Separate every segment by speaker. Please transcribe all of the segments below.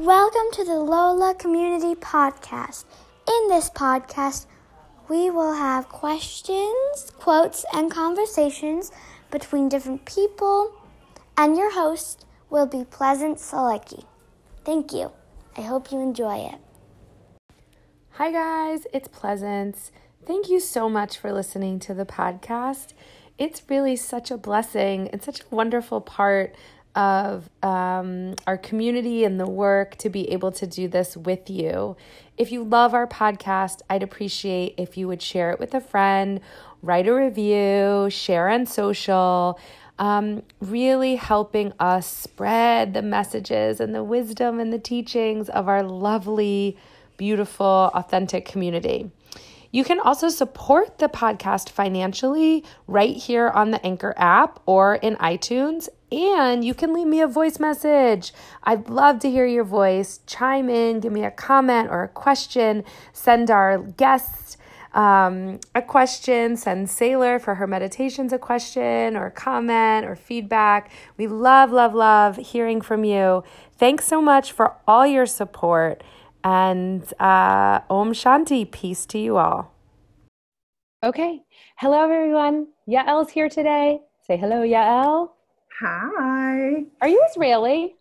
Speaker 1: Welcome to the Lola Community Podcast. In this podcast, we will have questions, quotes, and conversations between different people, and your host will be Pleasance Silicki. Thank you. I hope you enjoy it.
Speaker 2: Hi, guys, it's Pleasance. Thank you so much for listening to the podcast. It's really such a blessing and such a wonderful part of um, our community and the work to be able to do this with you. If you love our podcast, I'd appreciate if you would share it with a friend, write a review, share on social. Um, really helping us spread the messages and the wisdom and the teachings of our lovely, beautiful, authentic community. You can also support the podcast financially right here on the Anchor app or in iTunes. And you can leave me a voice message. I'd love to hear your voice. Chime in, give me a comment or a question. Send our guests um, a question. Send Sailor for her meditations a question or a comment or feedback. We love, love, love hearing from you. Thanks so much for all your support. And uh, Om Shanti, peace to you all. Okay. Hello, everyone. Yael's here today. Say hello, Yael.
Speaker 3: Hi.
Speaker 2: Are you Israeli?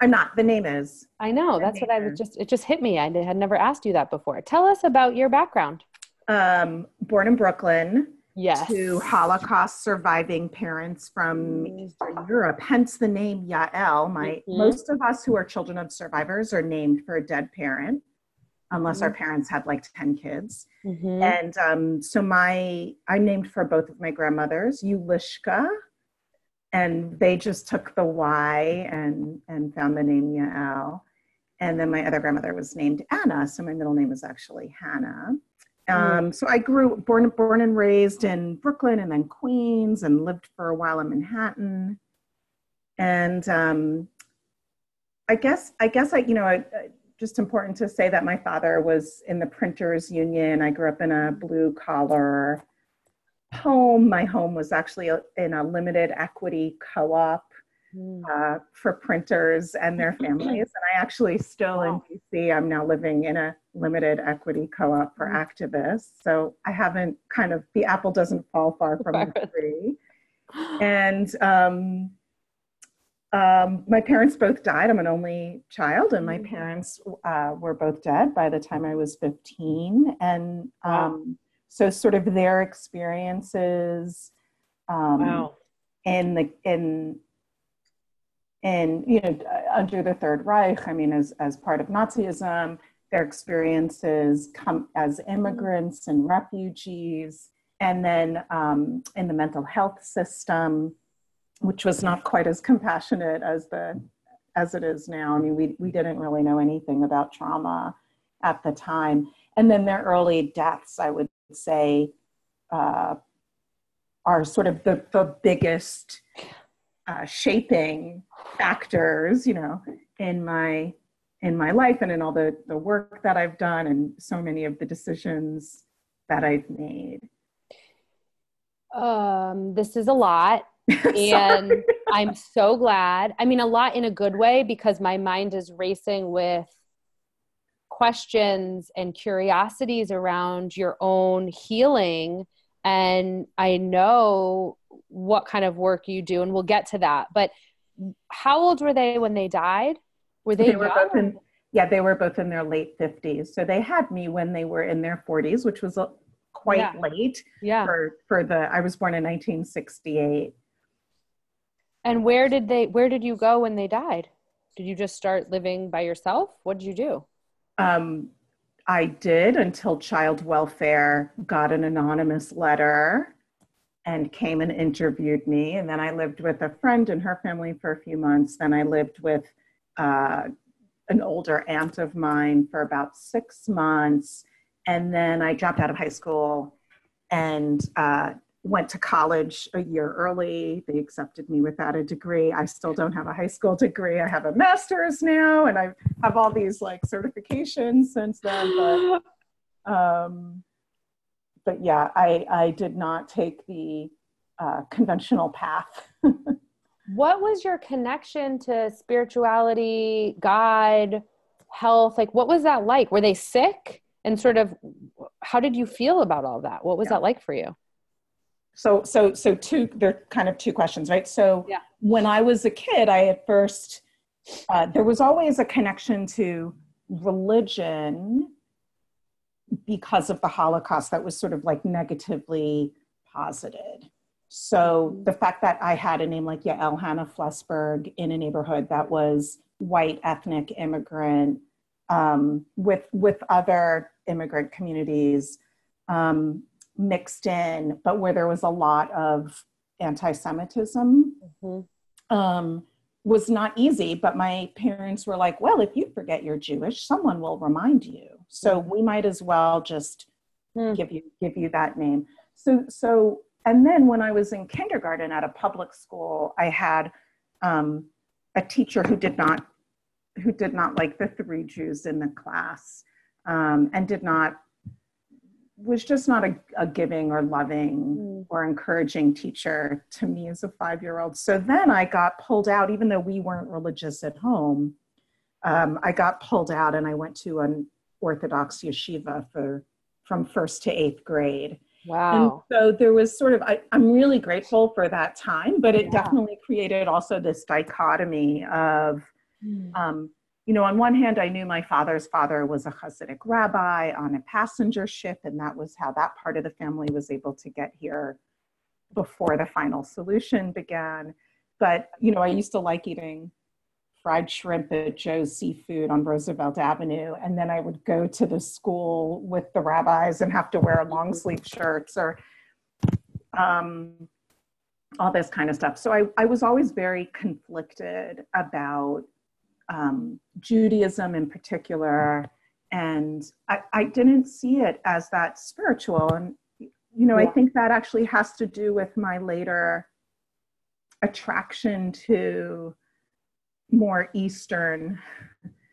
Speaker 3: I'm not. The name is.
Speaker 2: I know. That's what I was just, it just hit me. I had never asked you that before. Tell us about your background.
Speaker 3: Um, born in Brooklyn.
Speaker 2: Yes.
Speaker 3: To Holocaust surviving parents from Eastern Europe, hence the name Yael. My mm-hmm. most of us who are children of survivors are named for a dead parent, unless mm-hmm. our parents had like 10 kids. Mm-hmm. And um, so my I'm named for both of my grandmothers, Ulishka, and they just took the Y and and found the name Yael. And then my other grandmother was named Anna, so my middle name is actually Hannah. Um, so I grew born born and raised in Brooklyn and then Queens and lived for a while in Manhattan. And um, I guess I guess I you know I, just important to say that my father was in the printers union. I grew up in a blue collar home. My home was actually in a limited equity co-op Mm. uh, for printers and their families. And I actually still wow. in DC, I'm now living in a limited equity co-op for mm. activists. So I haven't kind of, the apple doesn't fall far from the tree. And um, um, my parents both died. I'm an only child, and my mm. parents uh, were both dead by the time I was 15. And um, so, sort of their experiences um, wow. in the in and you know under the third reich i mean as, as part of nazism their experiences come as immigrants and refugees and then um, in the mental health system which was not quite as compassionate as the as it is now i mean we, we didn't really know anything about trauma at the time and then their early deaths i would say uh, are sort of the, the biggest uh, shaping factors, you know, in my in my life and in all the the work that I've done and so many of the decisions that I've made.
Speaker 2: Um, this is a lot. and I'm so glad. I mean, a lot in a good way because my mind is racing with questions and curiosities around your own healing. And I know what kind of work you do, and we'll get to that. But how old were they when they died? Were they,
Speaker 3: they were both in, yeah, they were both in their late 50s. So they had me when they were in their 40s, which was uh, quite yeah. late
Speaker 2: yeah.
Speaker 3: for, for the, I was born in 1968.
Speaker 2: And where did they, where did you go when they died? Did you just start living by yourself? What did you do?
Speaker 3: Um, I did until child welfare got an anonymous letter and came and interviewed me. And then I lived with a friend and her family for a few months. Then I lived with uh, an older aunt of mine for about six months. And then I dropped out of high school and uh, went to college a year early. They accepted me without a degree. I still don't have a high school degree. I have a master's now, and I have all these like certifications since then. But um, but yeah, I, I did not take the uh, conventional path.
Speaker 2: what was your connection to spirituality, God, health? Like, what was that like? Were they sick? And sort of, how did you feel about all that? What was yeah. that like for you?
Speaker 3: So, so, so two, they're kind of two questions, right? So yeah. when I was a kid, I at first, uh, there was always a connection to religion because of the Holocaust that was sort of like negatively posited. So the fact that I had a name like Yael Hannah Flusberg in a neighborhood that was white ethnic immigrant um, with with other immigrant communities um, mixed in, but where there was a lot of anti-Semitism. Mm-hmm. Um, was not easy, but my parents were like, well, if you forget you're Jewish, someone will remind you. So mm-hmm. we might as well just mm. give you give you that name. So so and then when I was in kindergarten at a public school, I had um, a teacher who did not who did not like the three Jews in the class um, and did not was just not a, a giving or loving mm. or encouraging teacher to me as a five year old. So then I got pulled out, even though we weren't religious at home. Um, I got pulled out and I went to an Orthodox yeshiva for from first to eighth grade.
Speaker 2: Wow.
Speaker 3: And so there was sort of, I, am really grateful for that time, but it yeah. definitely created also this dichotomy of, mm. um, you know, on one hand, I knew my father's father was a Hasidic rabbi on a passenger ship, and that was how that part of the family was able to get here before the final solution began. But, you know, I used to like eating fried shrimp at Joe's Seafood on Roosevelt Avenue. And then I would go to the school with the rabbis and have to wear long sleeve shirts or um, all this kind of stuff. So I, I was always very conflicted about um, Judaism in particular. And I, I didn't see it as that spiritual. And, you know, yeah. I think that actually has to do with my later attraction to more Eastern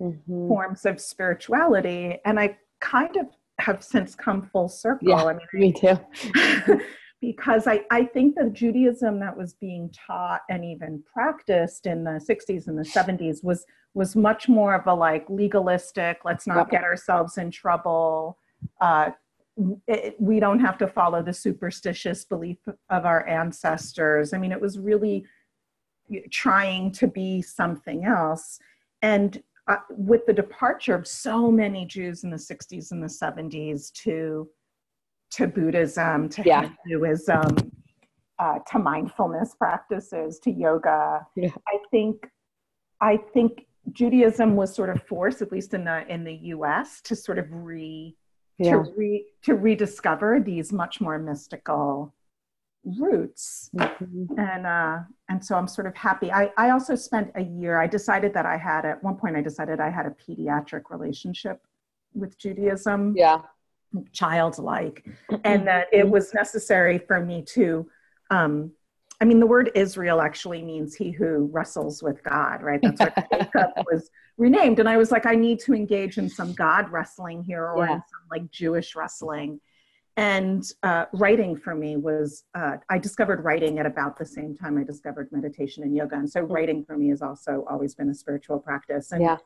Speaker 3: mm-hmm. forms of spirituality. And I kind of have since come full circle.
Speaker 2: Yeah, I mean, me too.
Speaker 3: because I, I think the Judaism that was being taught and even practiced in the 60s and the 70s was was much more of a like legalistic, let's not get ourselves in trouble. Uh, it, we don't have to follow the superstitious belief of our ancestors. I mean, it was really trying to be something else. And uh, with the departure of so many Jews in the 60s and the 70s to, to Buddhism, to yeah. Hinduism, uh, to mindfulness practices, to yoga, yeah. I think, I think Judaism was sort of forced, at least in the in the U.S., to sort of re yeah. to re to rediscover these much more mystical roots mm-hmm. and uh and so i'm sort of happy i i also spent a year i decided that i had at one point i decided i had a pediatric relationship with judaism
Speaker 2: yeah
Speaker 3: childlike and that it was necessary for me to um i mean the word israel actually means he who wrestles with god right that's what jacob was renamed and i was like i need to engage in some god wrestling here or yeah. in some like jewish wrestling and uh, writing for me was uh, i discovered writing at about the same time i discovered meditation and yoga and so mm-hmm. writing for me has also always been a spiritual practice and,
Speaker 2: yeah.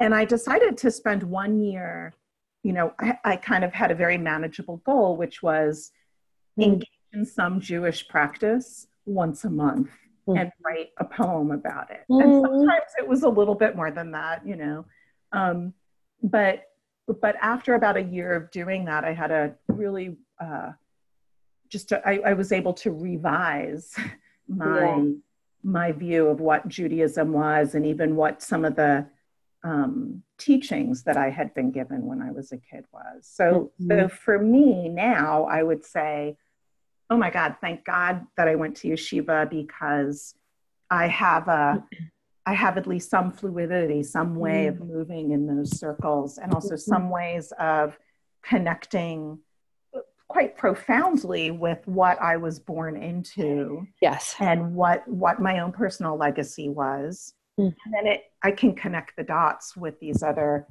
Speaker 3: and i decided to spend one year you know I, I kind of had a very manageable goal which was mm. engage in some jewish practice once a month mm. and write a poem about it mm. and sometimes it was a little bit more than that you know um, but but after about a year of doing that, I had a really uh, just a, I, I was able to revise my yeah. my view of what Judaism was, and even what some of the um, teachings that I had been given when I was a kid was. So, mm-hmm. so for me now, I would say, oh my God, thank God that I went to yeshiva because I have a I have at least some fluidity, some way of moving in those circles, and also mm-hmm. some ways of connecting quite profoundly with what I was born into.
Speaker 2: Yes.
Speaker 3: And what what my own personal legacy was. Mm. And then it I can connect the dots with these other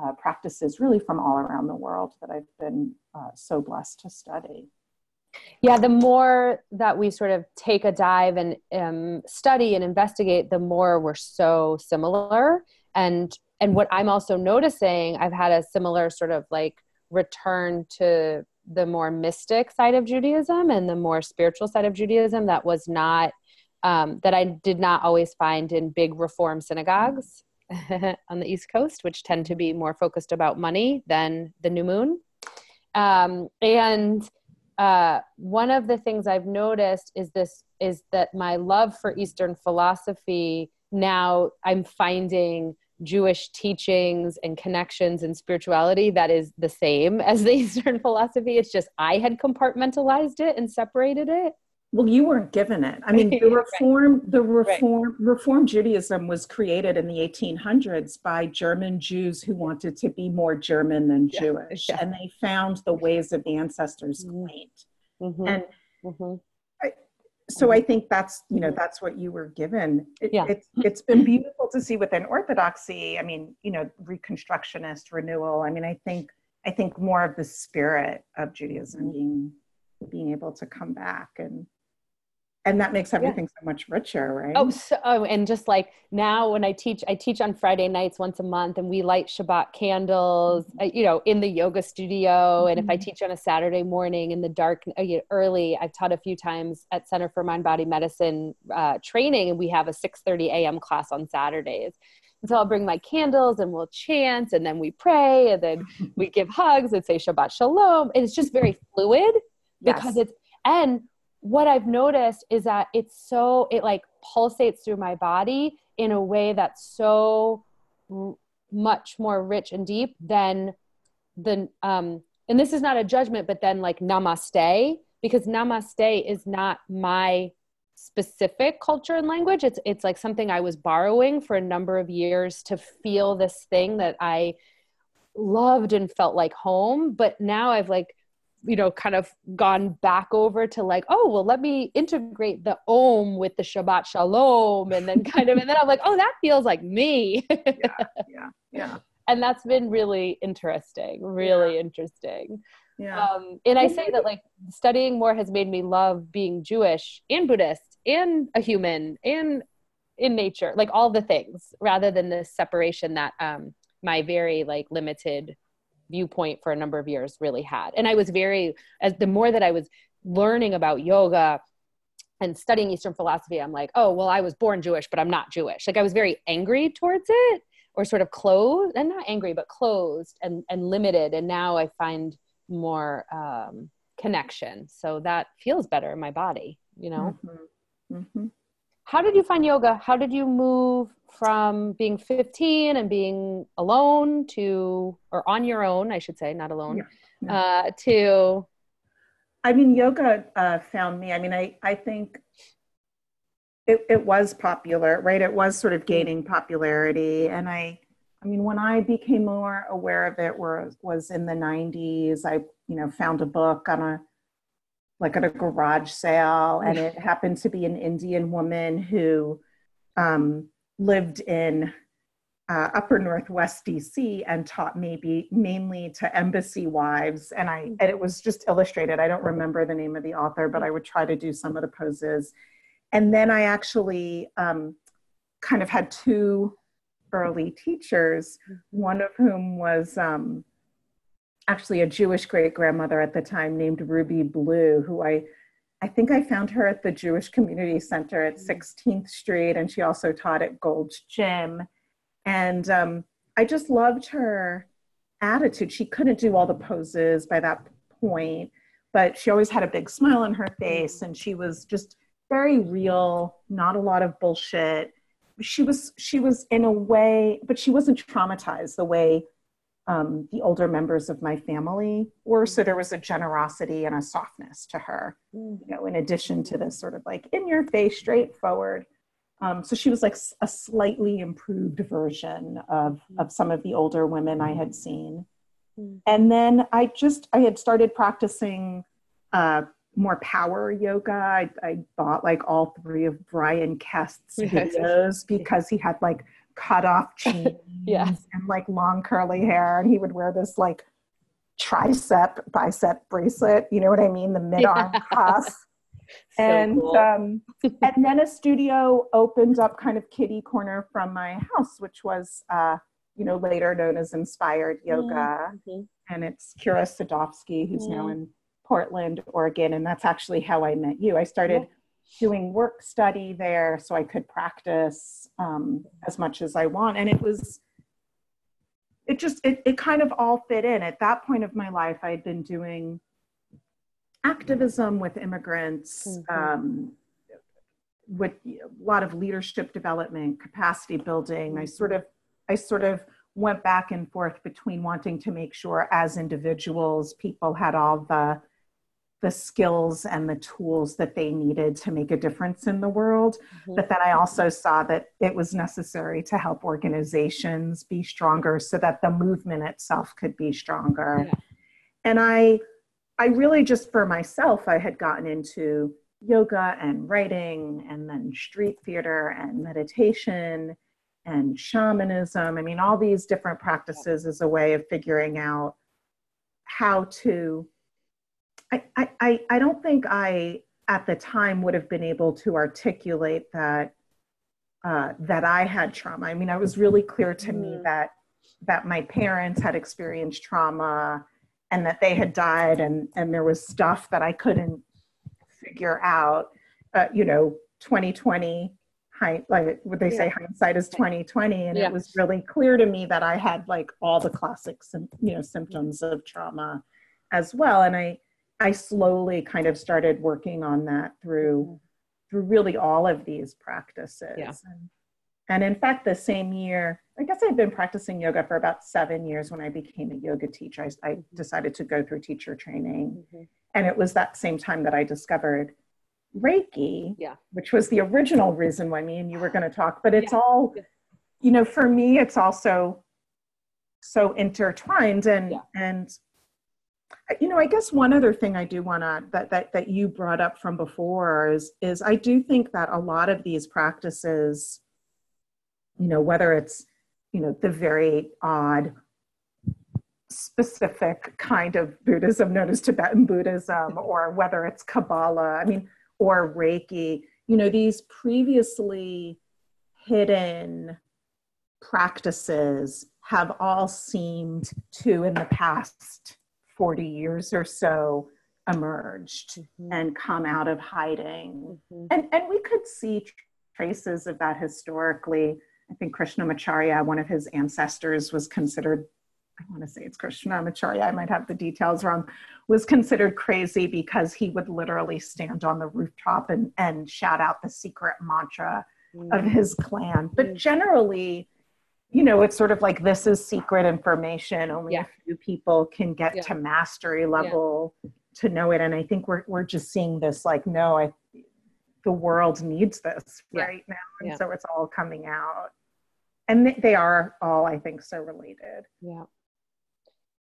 Speaker 3: uh, practices really from all around the world that I've been uh, so blessed to study.
Speaker 2: Yeah, the more that we sort of take a dive and um, study and investigate, the more we're so similar. And and what I'm also noticing, I've had a similar sort of like return to the more mystic side of Judaism and the more spiritual side of Judaism that was not um, that I did not always find in big reform synagogues on the East Coast, which tend to be more focused about money than the new moon. Um, and uh, one of the things I've noticed is this is that my love for Eastern philosophy now I'm finding Jewish teachings and connections and spirituality that is the same as the Eastern philosophy. It's just I had compartmentalized it and separated it.
Speaker 3: Well, you weren't given it. I mean, the reform, right. the reform, right. reform Judaism was created in the 1800s by German Jews who wanted to be more German than yeah. Jewish, yeah. and they found the ways of the ancestors mm-hmm. quaint. Mm-hmm. And mm-hmm. I, so I think that's you know mm-hmm. that's what you were given. It, yeah. It's it's been beautiful to see within Orthodoxy. I mean, you know, Reconstructionist renewal. I mean, I think I think more of the spirit of Judaism mm-hmm. being being able to come back and and that makes everything yeah. so much richer right
Speaker 2: oh so oh, and just like now when i teach i teach on friday nights once a month and we light shabbat candles uh, you know in the yoga studio mm-hmm. and if i mm-hmm. teach on a saturday morning in the dark uh, early i've taught a few times at center for mind body medicine uh, training and we have a 6.30 a.m class on saturdays and so I'll bring my candles and we'll chant and then we pray and then we give hugs and say Shabbat Shalom. And it's just very fluid because yes. it's, and what I've noticed is that it's so, it like pulsates through my body in a way that's so r- much more rich and deep than the, um, and this is not a judgment, but then like namaste, because namaste is not my specific culture and language. It's, it's like something I was borrowing for a number of years to feel this thing that I loved and felt like home. But now I've like, you know kind of gone back over to like oh well let me integrate the om with the shabbat shalom and then kind of and then i'm like oh that feels like me
Speaker 3: yeah yeah yeah
Speaker 2: and that's been really interesting really yeah. interesting yeah. Um, and i say that like studying more has made me love being jewish and buddhist and a human and in nature like all the things rather than the separation that um my very like limited viewpoint for a number of years really had. And I was very, as the more that I was learning about yoga and studying Eastern philosophy, I'm like, oh, well, I was born Jewish, but I'm not Jewish. Like I was very angry towards it or sort of closed and not angry, but closed and, and limited. And now I find more um, connection. So that feels better in my body, you know? Mm-hmm. Mm-hmm. How did you find yoga? How did you move from being 15 and being alone to, or on your own, I should say, not alone, yeah. Uh, to?
Speaker 3: I mean, yoga uh, found me. I mean, I, I think it, it was popular, right? It was sort of gaining popularity. And I, I mean, when I became more aware of it was, was in the 90s, I, you know, found a book on a, like at a garage sale, and it happened to be an Indian woman who um, lived in uh, upper northwest dc and taught maybe mainly to embassy wives. And i and it was just illustrated. I don't remember the name of the author but i would try to do some of the poses. And then i actually um, kind of had two early teachers one of whom was um, actually a jewish great grandmother at the time named ruby blue who i I think I found her at the Jewish Community Center at 16th mm. Street, and she also taught at Gold's Gym. And um, I just loved her attitude. She couldn't do all the poses by that point, but she always had a big smile on her face, and she was just very real, not a lot of bullshit. She was she was in a way, but she wasn't traumatized the way um, the older members of my family were. So there was a generosity and a softness to her, you know, in addition to this sort of like in your face, straightforward. Um, so she was like a slightly improved version of, of some of the older women I had seen. And then I just, I had started practicing uh, more power yoga. I, I bought like all three of Brian Kest's videos because he had like cut off jeans
Speaker 2: yes.
Speaker 3: and like long curly hair and he would wear this like tricep bicep bracelet. You know what I mean? The mid arm yeah. cuff. So and cool. um, and then a studio opened up kind of kitty corner from my house, which was uh, you know later known as Inspired Yoga, mm-hmm. and it's Kira Sadovsky, who's mm-hmm. now in Portland, Oregon, and that's actually how I met you. I started doing work study there so I could practice um, as much as I want, and it was it just it, it kind of all fit in. At that point of my life i had been doing activism with immigrants mm-hmm. um, with a lot of leadership development capacity building. I sort of i sort of went back and forth between wanting to make sure as individuals people had all the the skills and the tools that they needed to make a difference in the world. Mm-hmm. But then I also saw that it was necessary to help organizations be stronger so that the movement itself could be stronger. Yeah. And I I really just for myself I had gotten into yoga and writing and then street theater and meditation and shamanism. I mean all these different practices as a way of figuring out how to I, I, I don't think I at the time would have been able to articulate that uh, that I had trauma. I mean, it was really clear to me mm. that that my parents had experienced trauma and that they had died and and there was stuff that I couldn't figure out. Uh, you know, 2020 like what they yeah. say hindsight is 2020 and yeah. it was really clear to me that I had like all the classic you know symptoms of trauma as well and I I slowly kind of started working on that through mm-hmm. through really all of these practices. Yeah. And, and in fact, the same year, I guess I'd been practicing yoga for about seven years when I became a yoga teacher. I, I mm-hmm. decided to go through teacher training. Mm-hmm. And it was that same time that I discovered Reiki, yeah. which was the original reason why me and you were going to talk. But it's yeah. all, you know, for me, it's also so intertwined and yeah. and you know i guess one other thing i do want to that, that that you brought up from before is is i do think that a lot of these practices you know whether it's you know the very odd specific kind of buddhism known as tibetan buddhism or whether it's kabbalah i mean or reiki you know these previously hidden practices have all seemed to in the past 40 years or so emerged mm-hmm. and come out of hiding. Mm-hmm. And, and we could see traces of that historically. I think Krishnamacharya, one of his ancestors, was considered, I want to say it's Krishnamacharya, I might have the details wrong, was considered crazy because he would literally stand on the rooftop and, and shout out the secret mantra mm-hmm. of his clan. But mm-hmm. generally, you know, it's sort of like this is secret information. Only yeah. a few people can get yeah. to mastery level yeah. to know it. And I think we're we're just seeing this like, no, I the world needs this right now. And so it's all coming out. And they are all, I think, so related.
Speaker 2: Yeah.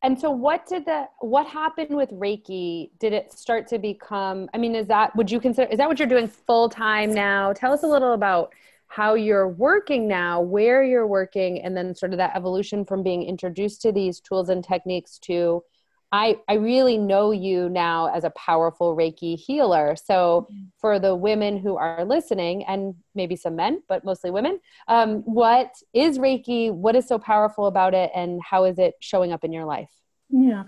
Speaker 2: And so what did the what happened with Reiki? Did it start to become I mean, is that would you consider is that what you're doing full time now? Tell us a little about how you're working now, where you're working, and then sort of that evolution from being introduced to these tools and techniques to I, I really know you now as a powerful Reiki healer. So, mm-hmm. for the women who are listening, and maybe some men, but mostly women, um, what is Reiki? What is so powerful about it? And how is it showing up in your life?
Speaker 3: Yeah.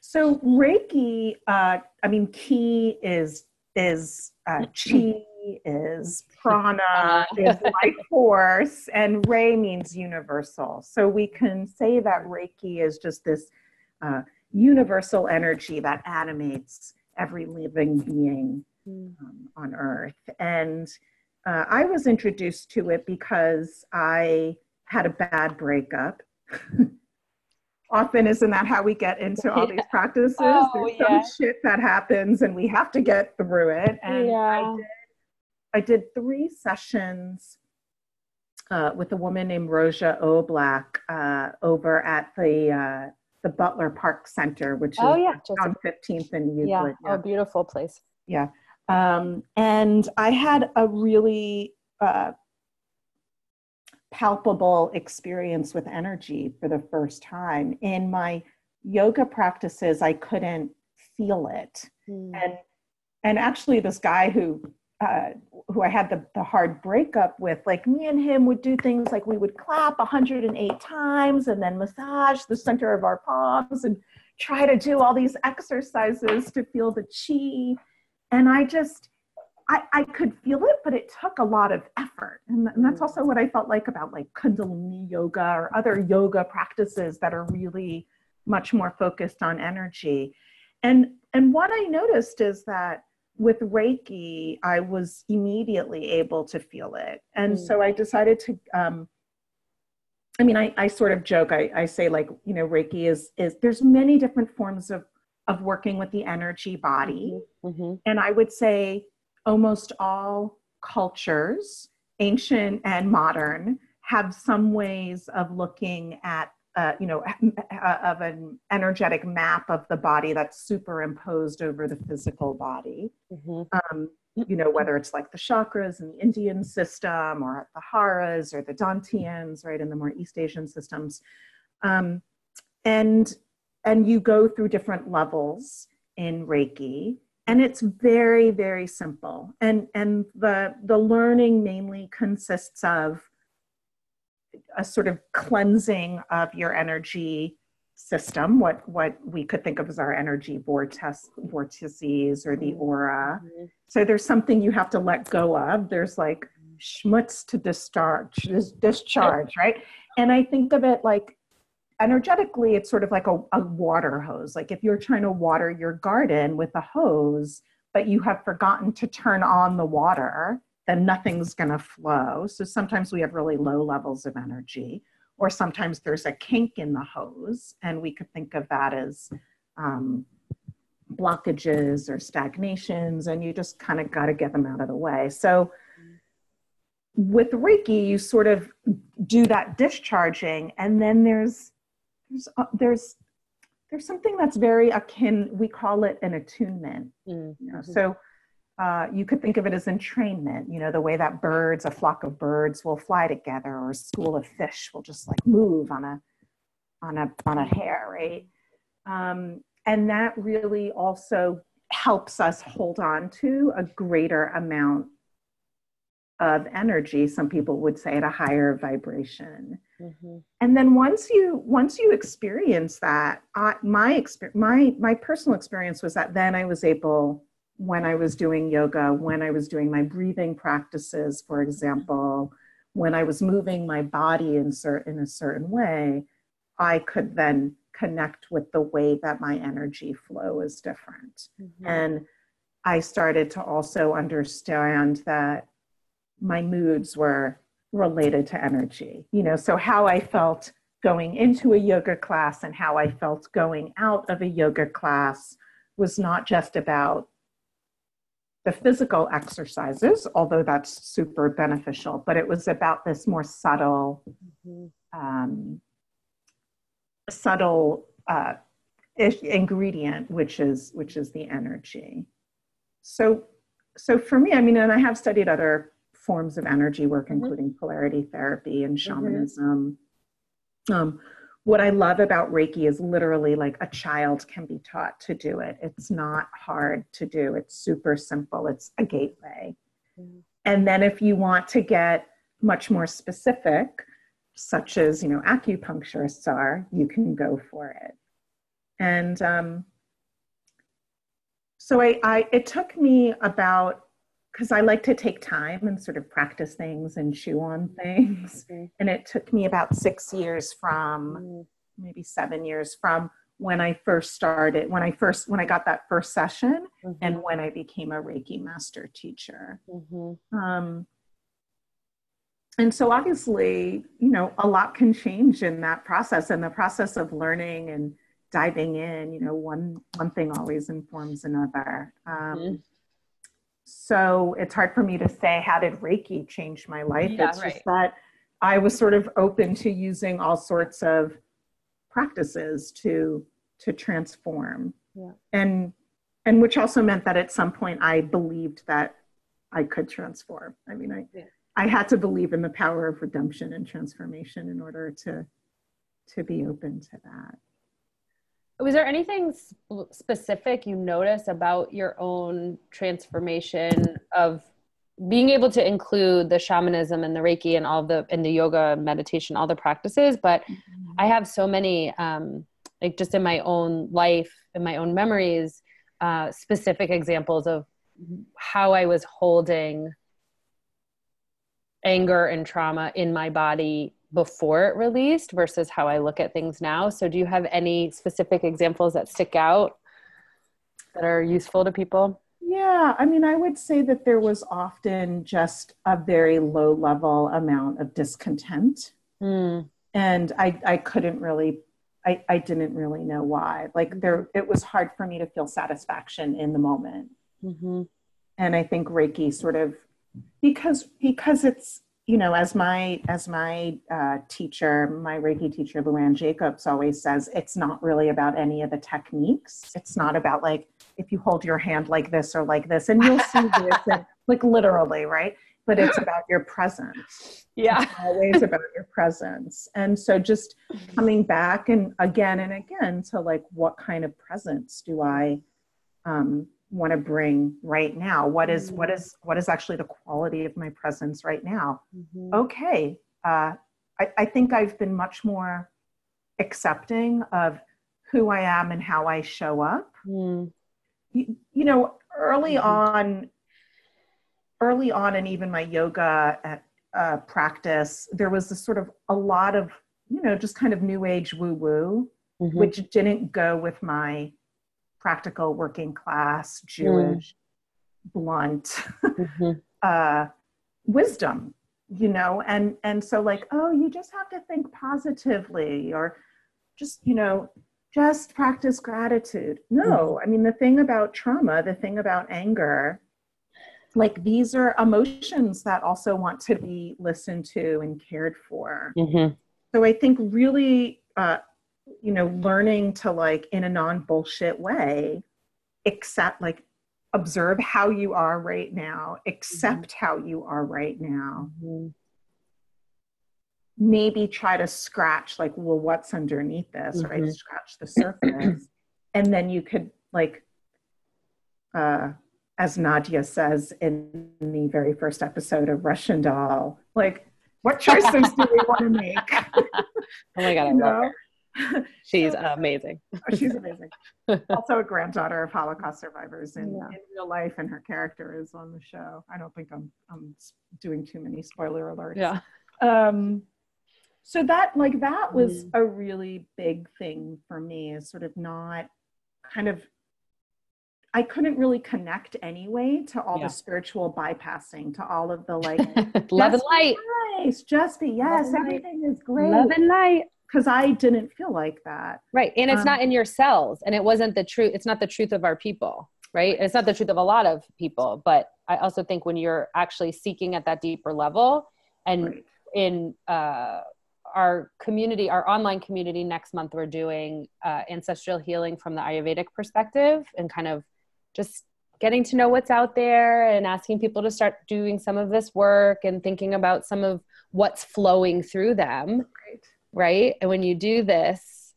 Speaker 3: So, Reiki, uh, I mean, key is, is uh, chi is prana is life force and ray means universal so we can say that reiki is just this uh, universal energy that animates every living being hmm. um, on earth and uh, i was introduced to it because i had a bad breakup often isn't that how we get into all these practices oh, there's yeah. some shit that happens and we have to get through it and yeah. i did I did three sessions uh, with a woman named Roja Oblak uh, over at the uh, the Butler Park Center, which oh, is yeah, on 15th and Euclid.
Speaker 2: Yeah, yeah. a beautiful place.
Speaker 3: Yeah. Um, and I had a really uh, palpable experience with energy for the first time in my yoga practices, I couldn't feel it. Mm. And and actually, this guy who uh, who I had the, the hard breakup with, like me and him would do things like we would clap 108 times and then massage the center of our palms and try to do all these exercises to feel the chi. And I just, I, I could feel it, but it took a lot of effort. And, and that's also what I felt like about like Kundalini yoga or other yoga practices that are really much more focused on energy. And, and what I noticed is that with Reiki, I was immediately able to feel it. And mm. so I decided to, um, I mean, I, I sort of joke, I, I say like, you know, Reiki is, is there's many different forms of, of working with the energy body. Mm-hmm. mm-hmm. And I would say almost all cultures, ancient and modern, have some ways of looking at uh, you know, of an energetic map of the body that's superimposed over the physical body. Mm-hmm. Um, you know, whether it's like the chakras in the Indian system or the Haras or the Dantians, right, in the more East Asian systems. Um, and, and you go through different levels in Reiki and it's very, very simple. And, and the, the learning mainly consists of a sort of cleansing of your energy system, what what we could think of as our energy vortex vortices or the mm-hmm. aura. Mm-hmm. So there's something you have to let go of. There's like schmutz to discharge, discharge, right? And I think of it like energetically, it's sort of like a, a water hose. Like if you're trying to water your garden with a hose, but you have forgotten to turn on the water, then nothing's going to flow. So sometimes we have really low levels of energy, or sometimes there's a kink in the hose, and we could think of that as um, blockages or stagnations, and you just kind of got to get them out of the way. So with Reiki, you sort of do that discharging, and then there's there's uh, there's there's something that's very akin. We call it an attunement. Mm-hmm. You know? So uh, you could think of it as entrainment, you know, the way that birds, a flock of birds will fly together or a school of fish will just like move on a, on a, on a hair, right? Um, and that really also helps us hold on to a greater amount of energy some people would say at a higher vibration mm-hmm. and then once you once you experience that I, my experience my my personal experience was that then i was able when I was doing yoga, when I was doing my breathing practices, for example, when I was moving my body in, cer- in a certain way, I could then connect with the way that my energy flow is different. Mm-hmm. And I started to also understand that my moods were related to energy. You know, so how I felt going into a yoga class and how I felt going out of a yoga class was not just about the physical exercises, although that's super beneficial, but it was about this more subtle, mm-hmm. um, subtle uh, ingredient, which is which is the energy. So, so for me, I mean, and I have studied other forms of energy work, mm-hmm. including polarity therapy and mm-hmm. shamanism. Mm-hmm. Um, what I love about Reiki is literally like a child can be taught to do it. It's not hard to do, it's super simple, it's a gateway. Mm-hmm. And then if you want to get much more specific, such as you know acupuncturists are, you can go for it. And um, so I, I, it took me about because I like to take time and sort of practice things and chew on things. Mm-hmm. And it took me about six years from mm-hmm. maybe seven years from when I first started, when I first, when I got that first session mm-hmm. and when I became a Reiki master teacher. Mm-hmm. Um, and so obviously, you know, a lot can change in that process and the process of learning and diving in, you know, one, one thing always informs another. Um, mm-hmm so it's hard for me to say how did reiki change my life yeah, it's right. just that i was sort of open to using all sorts of practices to to transform yeah. and and which also meant that at some point i believed that i could transform i mean i yeah. i had to believe in the power of redemption and transformation in order to to be open to that
Speaker 2: Was there anything specific you notice about your own transformation of being able to include the shamanism and the Reiki and all the and the yoga meditation, all the practices, but mm-hmm. I have so many um like just in my own life, in my own memories, uh specific examples of how I was holding anger and trauma in my body before it released versus how I look at things now. So, do you have any specific examples that stick out that are useful to people?
Speaker 3: Yeah, I mean, I would say that there was often just a very low level amount of discontent. Mm. And I, I couldn't really, I, I didn't really know why. Like, there, it was hard for me to feel satisfaction in the moment. Mm-hmm. And I think Reiki sort of, because, because it's, you know, as my as my uh, teacher, my Reiki teacher, Luann Jacobs, always says, it's not really about any of the techniques. It's not about like if you hold your hand like this or like this, and you'll see this, and, like literally, right? But it's about your presence.
Speaker 2: Yeah,
Speaker 3: it's always about your presence. And so, just coming back and again and again to like, what kind of presence do I um, want to bring right now what is what is what is actually the quality of my presence right now mm-hmm. okay uh, I, I think i've been much more accepting of who i am and how i show up mm. you, you, know early mm-hmm. on early on and even my yoga at, uh, practice there was this sort of a lot of you know just kind of new age woo woo mm-hmm. which didn't go with my practical working class jewish mm. blunt mm-hmm. uh, wisdom you know and and so like oh you just have to think positively or just you know just practice gratitude no mm. i mean the thing about trauma the thing about anger like these are emotions that also want to be listened to and cared for mm-hmm. so i think really uh, you know, learning to like in a non bullshit way, accept like observe how you are right now, accept mm-hmm. how you are right now. Mm-hmm. Maybe try to scratch like, well, what's underneath this, mm-hmm. right? Scratch the surface. and then you could like uh as Nadia says in the very first episode of Russian Doll, like, what choices do we want to make?
Speaker 2: oh my god, I love know? her. she's amazing.
Speaker 3: oh, she's amazing. also a granddaughter of Holocaust survivors in, yeah. in, real life, and her character is on the show. I don't think I'm I'm doing too many spoiler alerts.
Speaker 2: Yeah.
Speaker 3: Um, so that like that was mm. a really big thing for me is sort of not kind of I couldn't really connect anyway to all yeah. the spiritual bypassing, to all of the like
Speaker 2: love and light.
Speaker 3: Nice, just be yes, everything light. is great.
Speaker 2: Love and light
Speaker 3: because I didn't feel like that.
Speaker 2: Right. And it's um, not in your cells and it wasn't the truth. It's not the truth of our people. Right. It's not the truth of a lot of people. But I also think when you're actually seeking at that deeper level and right. in uh, our community, our online community next month, we're doing uh, ancestral healing from the Ayurvedic perspective and kind of just getting to know what's out there and asking people to start doing some of this work and thinking about some of what's flowing through them right? And when you do this,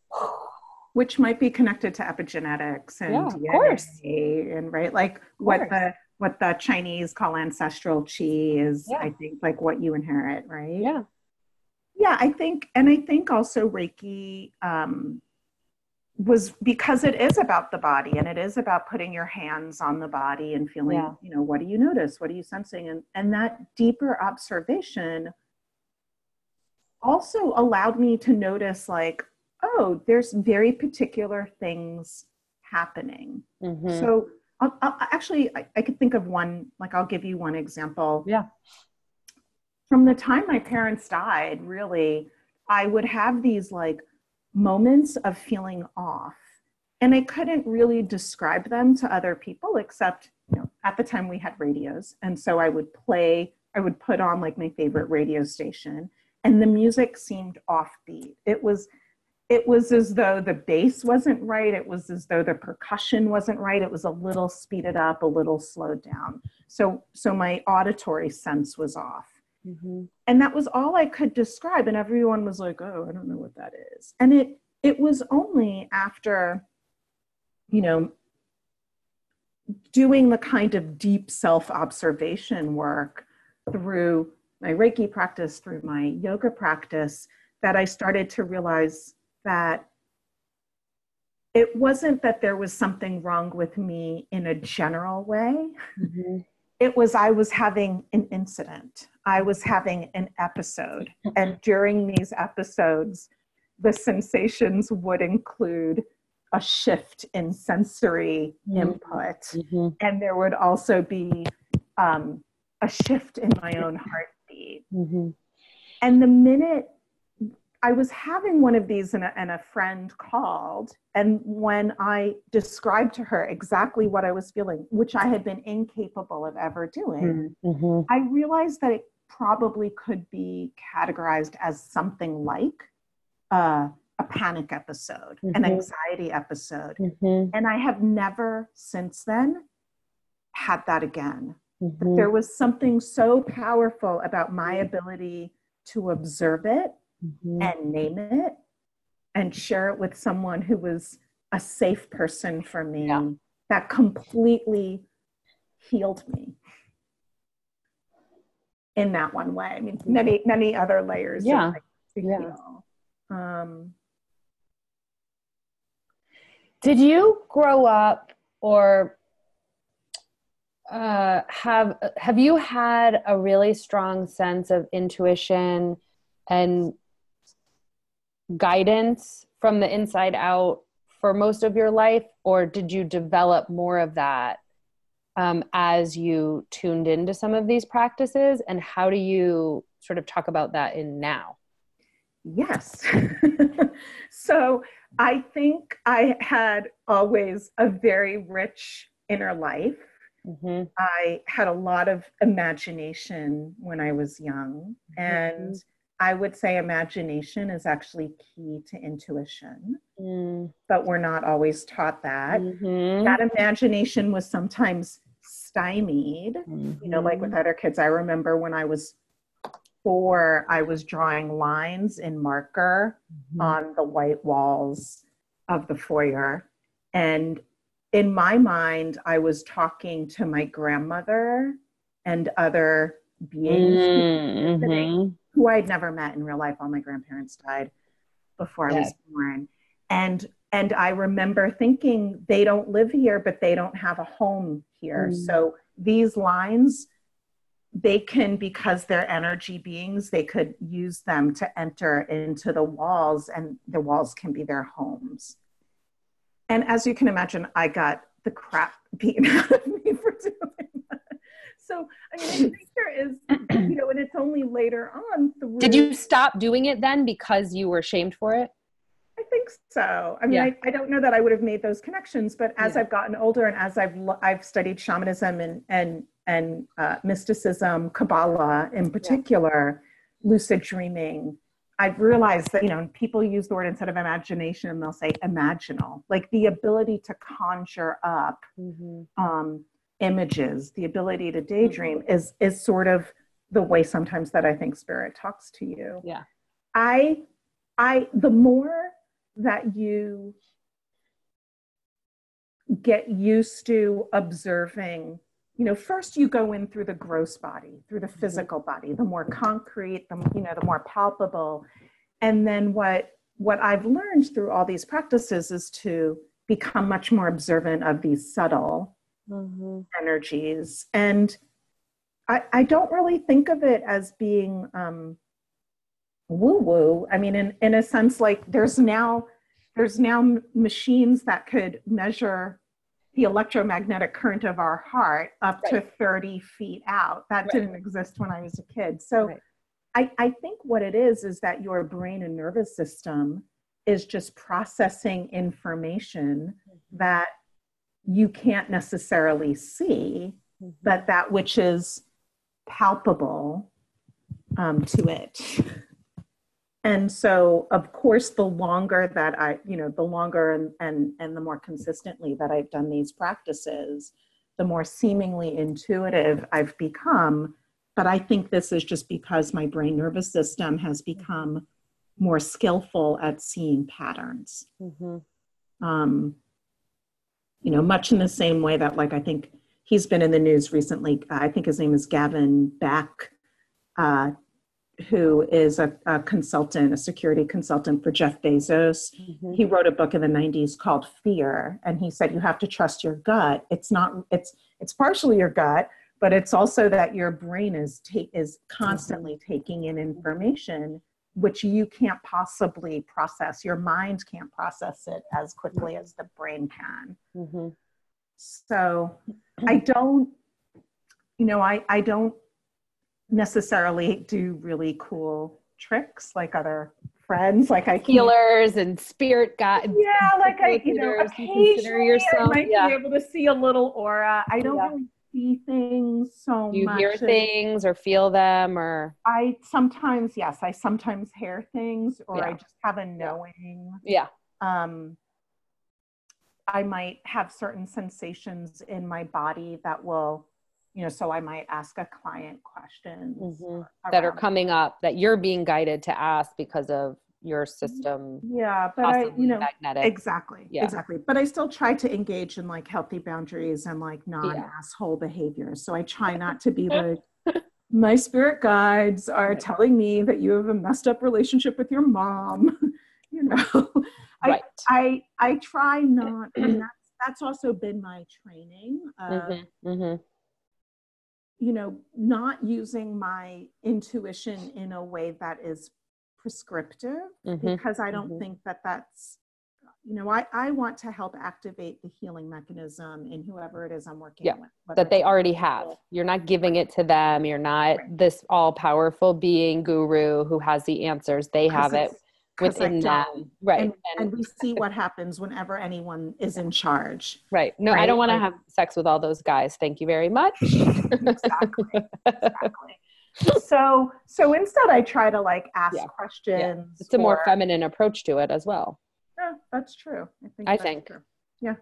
Speaker 3: which might be connected to epigenetics and
Speaker 2: yeah, of DNA course.
Speaker 3: and right, like what the what the Chinese call ancestral chi is, yeah. I think, like what you inherit, right?
Speaker 2: Yeah.
Speaker 3: Yeah, I think, and I think also Reiki um, was because it is about the body and it is about putting your hands on the body and feeling, yeah. you know, what do you notice? What are you sensing? And and that deeper observation also allowed me to notice like oh there's very particular things happening. Mm-hmm. so I'll, I'll, actually I, I could think of one like i'll give you one example.
Speaker 2: Yeah.
Speaker 3: From the time my parents died really i would have these like moments of feeling off. And i couldn't really describe them to other people except you know at the time we had radios. And so i would play i would put on like my favorite radio station and the music seemed offbeat. It was it was as though the bass wasn't right. It was as though the percussion wasn't right. It was a little speeded up, a little slowed down. So so my auditory sense was off. Mm-hmm. And that was all I could describe. And everyone was like, oh, I don't know what that is. And it it was only after you know, doing the kind of deep self observation work through my Reiki practice, through my yoga practice, that I started to realize that it wasn't that there was something wrong with me in a general way. Mm-hmm. It was I was having an incident, I was having an episode. and during these episodes, the sensations would include a shift in sensory mm-hmm. input. Mm-hmm. And there would also be um, a shift in my own Mm-hmm. And the minute I was having one of these, and a, and a friend called, and when I described to her exactly what I was feeling, which I had been incapable of ever doing, mm-hmm. I realized that it probably could be categorized as something like uh, a panic episode, mm-hmm. an anxiety episode. Mm-hmm. And I have never since then had that again. Mm-hmm. There was something so powerful about my ability to observe it mm-hmm. and name it and share it with someone who was a safe person for me yeah. that completely healed me in that one way. I mean, many, many other layers.
Speaker 2: Yeah. yeah. Um, Did you grow up or uh, have have you had a really strong sense of intuition and guidance from the inside out for most of your life, or did you develop more of that um, as you tuned into some of these practices? And how do you sort of talk about that in now?
Speaker 3: Yes. so I think I had always a very rich inner life. Mm-hmm. I had a lot of imagination when I was young, mm-hmm. and I would say imagination is actually key to intuition, mm. but we're not always taught that. Mm-hmm. That imagination was sometimes stymied, you know, like with mm-hmm. other kids. I remember when I was four, I was drawing lines in marker mm-hmm. on the white walls of the foyer. And in my mind, I was talking to my grandmother and other beings mm-hmm who I'd never met in real life. All my grandparents died before I was born. And and I remember thinking they don't live here, but they don't have a home here. Mm. So these lines, they can, because they're energy beings, they could use them to enter into the walls, and the walls can be their homes. And as you can imagine, I got the crap beaten out of me for doing that. so I mean, I think there is, you know, and it's only later on. Through,
Speaker 2: Did you stop doing it then because you were shamed for it?
Speaker 3: I think so. I mean, yeah. I, I don't know that I would have made those connections, but as yeah. I've gotten older and as I've I've studied shamanism and and and uh, mysticism, Kabbalah in particular, yeah. lucid dreaming, I've realized that you know people use the word instead of imagination, and they'll say imaginal, like the ability to conjure up. Mm-hmm. Um, images, the ability to daydream mm-hmm. is is sort of the way sometimes that I think spirit talks to you.
Speaker 2: Yeah.
Speaker 3: I I the more that you get used to observing you know first you go in through the gross body through the mm-hmm. physical body the more concrete the you know the more palpable and then what what i've learned through all these practices is to become much more observant of these subtle mm-hmm. energies. And I, I don't really think of it as being um, woo woo. I mean, in, in a sense, like there's now there's now machines that could measure the electromagnetic current of our heart up right. to 30 feet out. That right. didn't exist when I was a kid. So right. I, I think what it is is that your brain and nervous system is just processing information mm-hmm. that you can't necessarily see, mm-hmm. but that which is palpable um, to it. And so, of course, the longer that I, you know, the longer and, and, and the more consistently that I've done these practices, the more seemingly intuitive I've become. But I think this is just because my brain nervous system has become more skillful at seeing patterns. Mm-hmm. Um, you know, much in the same way that, like, I think he's been in the news recently. I think his name is Gavin Beck, uh, who is a, a, consultant, a security consultant for Jeff Bezos. Mm-hmm. He wrote a book in the 90s called Fear, and he said you have to trust your gut. It's not, it's, it's partially your gut, but it's also that your brain is ta- is constantly mm-hmm. taking in information which you can't possibly process your mind can't process it as quickly as the brain can mm-hmm. so i don't you know i i don't necessarily do really cool tricks like other friends like i
Speaker 2: healers and spirit guides
Speaker 3: yeah like i you know occasionally yourself, i might yeah. be able to see a little aura i don't yeah. really see things so
Speaker 2: Do you
Speaker 3: much.
Speaker 2: hear things or feel them or
Speaker 3: I sometimes yes, I sometimes hear things or yeah. I just have a knowing.
Speaker 2: Yeah.
Speaker 3: Um I might have certain sensations in my body that will you know so i might ask a client questions mm-hmm.
Speaker 2: that are coming up that you're being guided to ask because of your system
Speaker 3: yeah but i you know magnetic. exactly yeah. exactly but i still try to engage in like healthy boundaries and like non-asshole yeah. behavior so i try not to be like my spirit guides are right. telling me that you have a messed up relationship with your mom you know right. I, I i try not and that's that's also been my training mm-hmm. Mm-hmm. You know not using my intuition in a way that is prescriptive mm-hmm. because I don't mm-hmm. think that that's, you know, I, I want to help activate the healing mechanism in whoever it is I'm working yeah,
Speaker 2: with. That they already have. You're not giving it to them. You're not right. this all powerful being guru who has the answers. They have it within them. Right.
Speaker 3: And, and, and, we see what happens whenever anyone is in charge.
Speaker 2: Right. No, right? I don't want to have sex with all those guys. Thank you very much.
Speaker 3: exactly. Exactly so so instead i try to like ask yeah. questions yeah.
Speaker 2: it's a more feminine approach to it as well
Speaker 3: yeah that's true
Speaker 2: i think i think
Speaker 3: true. yeah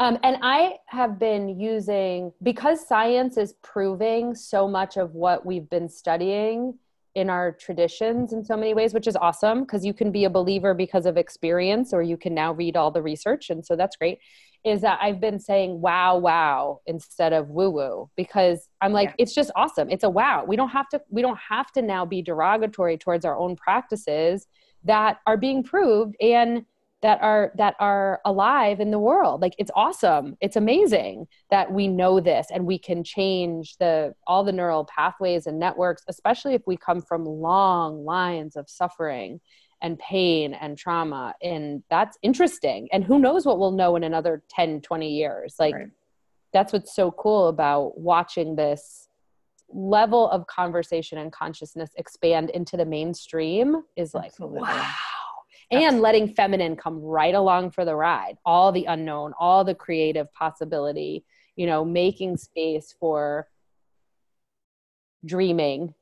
Speaker 2: um, and I have been using, because science is proving so much of what we've been studying in our traditions in so many ways, which is awesome because you can be a believer because of experience or you can now read all the research. And so that's great is that I've been saying wow, wow instead of woo woo because I'm like, yeah. it's just awesome. It's a wow. We don't have to, we don't have to now be derogatory towards our own practices that are being proved and that are that are alive in the world. Like it's awesome. It's amazing that we know this and we can change the all the neural pathways and networks especially if we come from long lines of suffering and pain and trauma. And that's interesting. And who knows what we'll know in another 10 20 years. Like right. that's what's so cool about watching this level of conversation and consciousness expand into the mainstream is like Absolutely. wow and Absolutely. letting feminine come right along for the ride all the unknown all the creative possibility you know making space for dreaming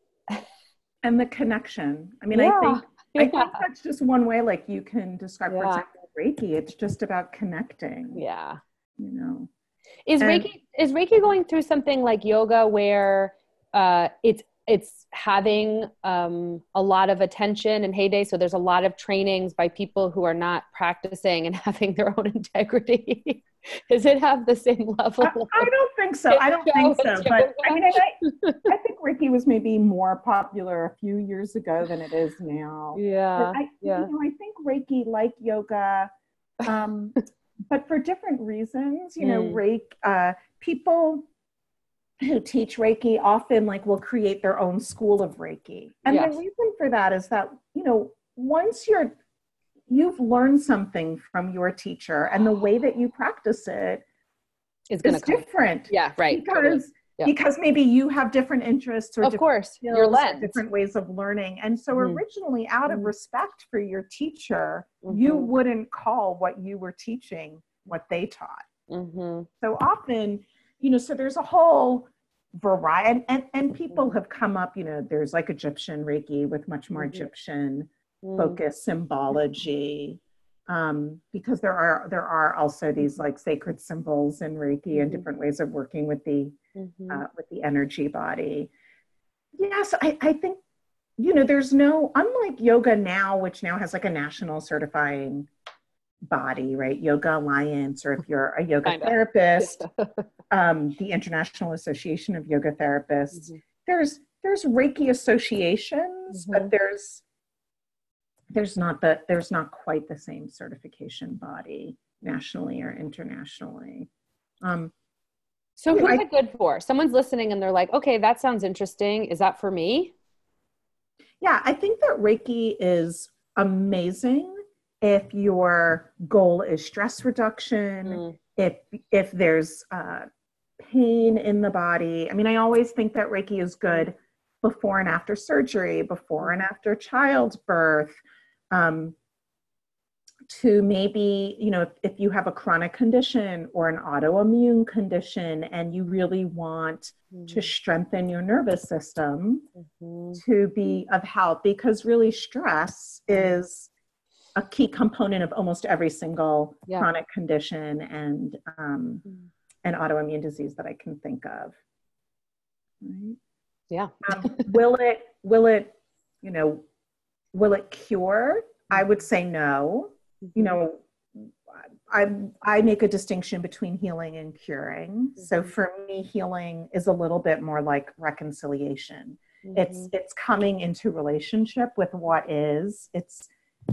Speaker 3: and the connection i mean yeah. i think I think that's just one way, like you can describe, yeah. for example, Reiki. It's just about connecting.
Speaker 2: Yeah.
Speaker 3: You know.
Speaker 2: Is and, Reiki is Reiki going through something like yoga where uh, it's it's having um, a lot of attention and heyday. So there's a lot of trainings by people who are not practicing and having their own integrity. Does it have the same level
Speaker 3: i, I don't think so. I don't think so but i mean I, I think reiki was maybe more popular a few years ago than it is now.
Speaker 2: Yeah
Speaker 3: I,
Speaker 2: yeah.
Speaker 3: You know, I think reiki like yoga um, but for different reasons you know mm. reiki uh, people who teach Reiki often like will create their own school of Reiki. And yes. the reason for that is that, you know, once you're you've learned something from your teacher and the way that you practice it is, is different.
Speaker 2: Yeah, right.
Speaker 3: Because totally. yeah. because maybe you have different interests or
Speaker 2: of course your lens.
Speaker 3: different ways of learning. And so mm-hmm. originally out of mm-hmm. respect for your teacher, mm-hmm. you wouldn't call what you were teaching what they taught. Mm-hmm. So often you know, so there's a whole variety and, and, people have come up, you know, there's like Egyptian Reiki with much more mm-hmm. Egyptian mm-hmm. focus symbology. Um, because there are there are also these like sacred symbols in Reiki mm-hmm. and different ways of working with the mm-hmm. uh, with the energy body. Yes, I, I think you know there's no unlike yoga now, which now has like a national certifying body, right? Yoga Alliance, or if you're a yoga therapist, um, the International Association of Yoga Therapists. Mm-hmm. There's there's Reiki associations, mm-hmm. but there's there's not the there's not quite the same certification body nationally or internationally. Um,
Speaker 2: so who's I, it good for? Someone's listening and they're like, okay, that sounds interesting. Is that for me?
Speaker 3: Yeah, I think that Reiki is amazing if your goal is stress reduction, mm. if if there's uh, pain in the body. I mean, I always think that Reiki is good before and after surgery, before and after childbirth. Um, to maybe, you know, if, if you have a chronic condition or an autoimmune condition and you really want mm-hmm. to strengthen your nervous system mm-hmm. to be of help, because really stress is a key component of almost every single yeah. chronic condition and um, mm. and autoimmune disease that I can think of.
Speaker 2: Right? Yeah.
Speaker 3: um, will it? Will it? You know, will it cure? I would say no. You know, I I make a distinction between healing and curing. Mm-hmm. So for me, healing is a little bit more like reconciliation. Mm-hmm. It's it's coming into relationship with what is. It's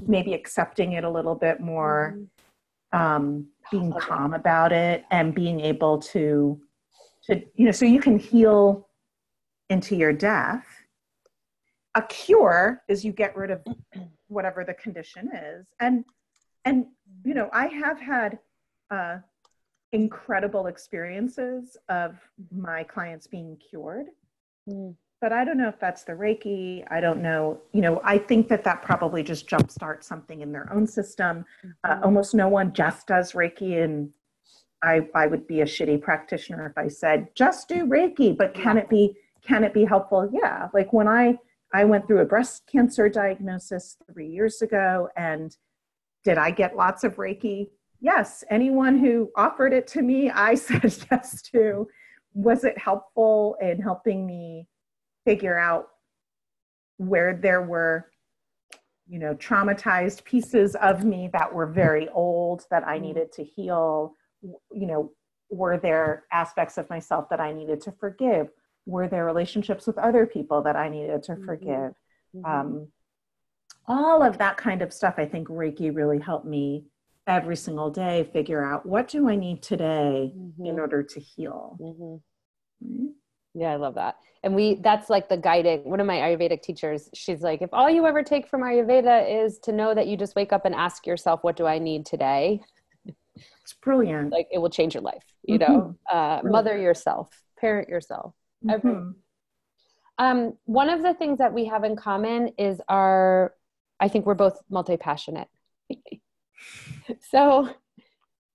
Speaker 3: maybe accepting it a little bit more, mm-hmm. um, being okay. calm about it, and being able to to you know so you can heal into your death. A cure is you get rid of whatever the condition is, and and you know i have had uh, incredible experiences of my clients being cured mm. But i don't know if that's the reiki i don't know you know i think that that probably just jumpstarts something in their own system uh, mm-hmm. uh, almost no one just does reiki and I, I would be a shitty practitioner if i said just do reiki but can it be can it be helpful yeah like when i i went through a breast cancer diagnosis three years ago and did I get lots of Reiki? Yes. Anyone who offered it to me, I said yes to. Was it helpful in helping me figure out where there were, you know, traumatized pieces of me that were very old that I mm-hmm. needed to heal? You know, were there aspects of myself that I needed to forgive? Were there relationships with other people that I needed to mm-hmm. forgive? Mm-hmm. Um, all of that kind of stuff i think reiki really helped me every single day figure out what do i need today mm-hmm. in order to heal mm-hmm.
Speaker 2: Yeah i love that and we that's like the guiding one of my ayurvedic teachers she's like if all you ever take from ayurveda is to know that you just wake up and ask yourself what do i need today
Speaker 3: it's brilliant
Speaker 2: like it will change your life you mm-hmm. know uh, mother yourself parent yourself mm-hmm. um, one of the things that we have in common is our I think we're both multi passionate. so,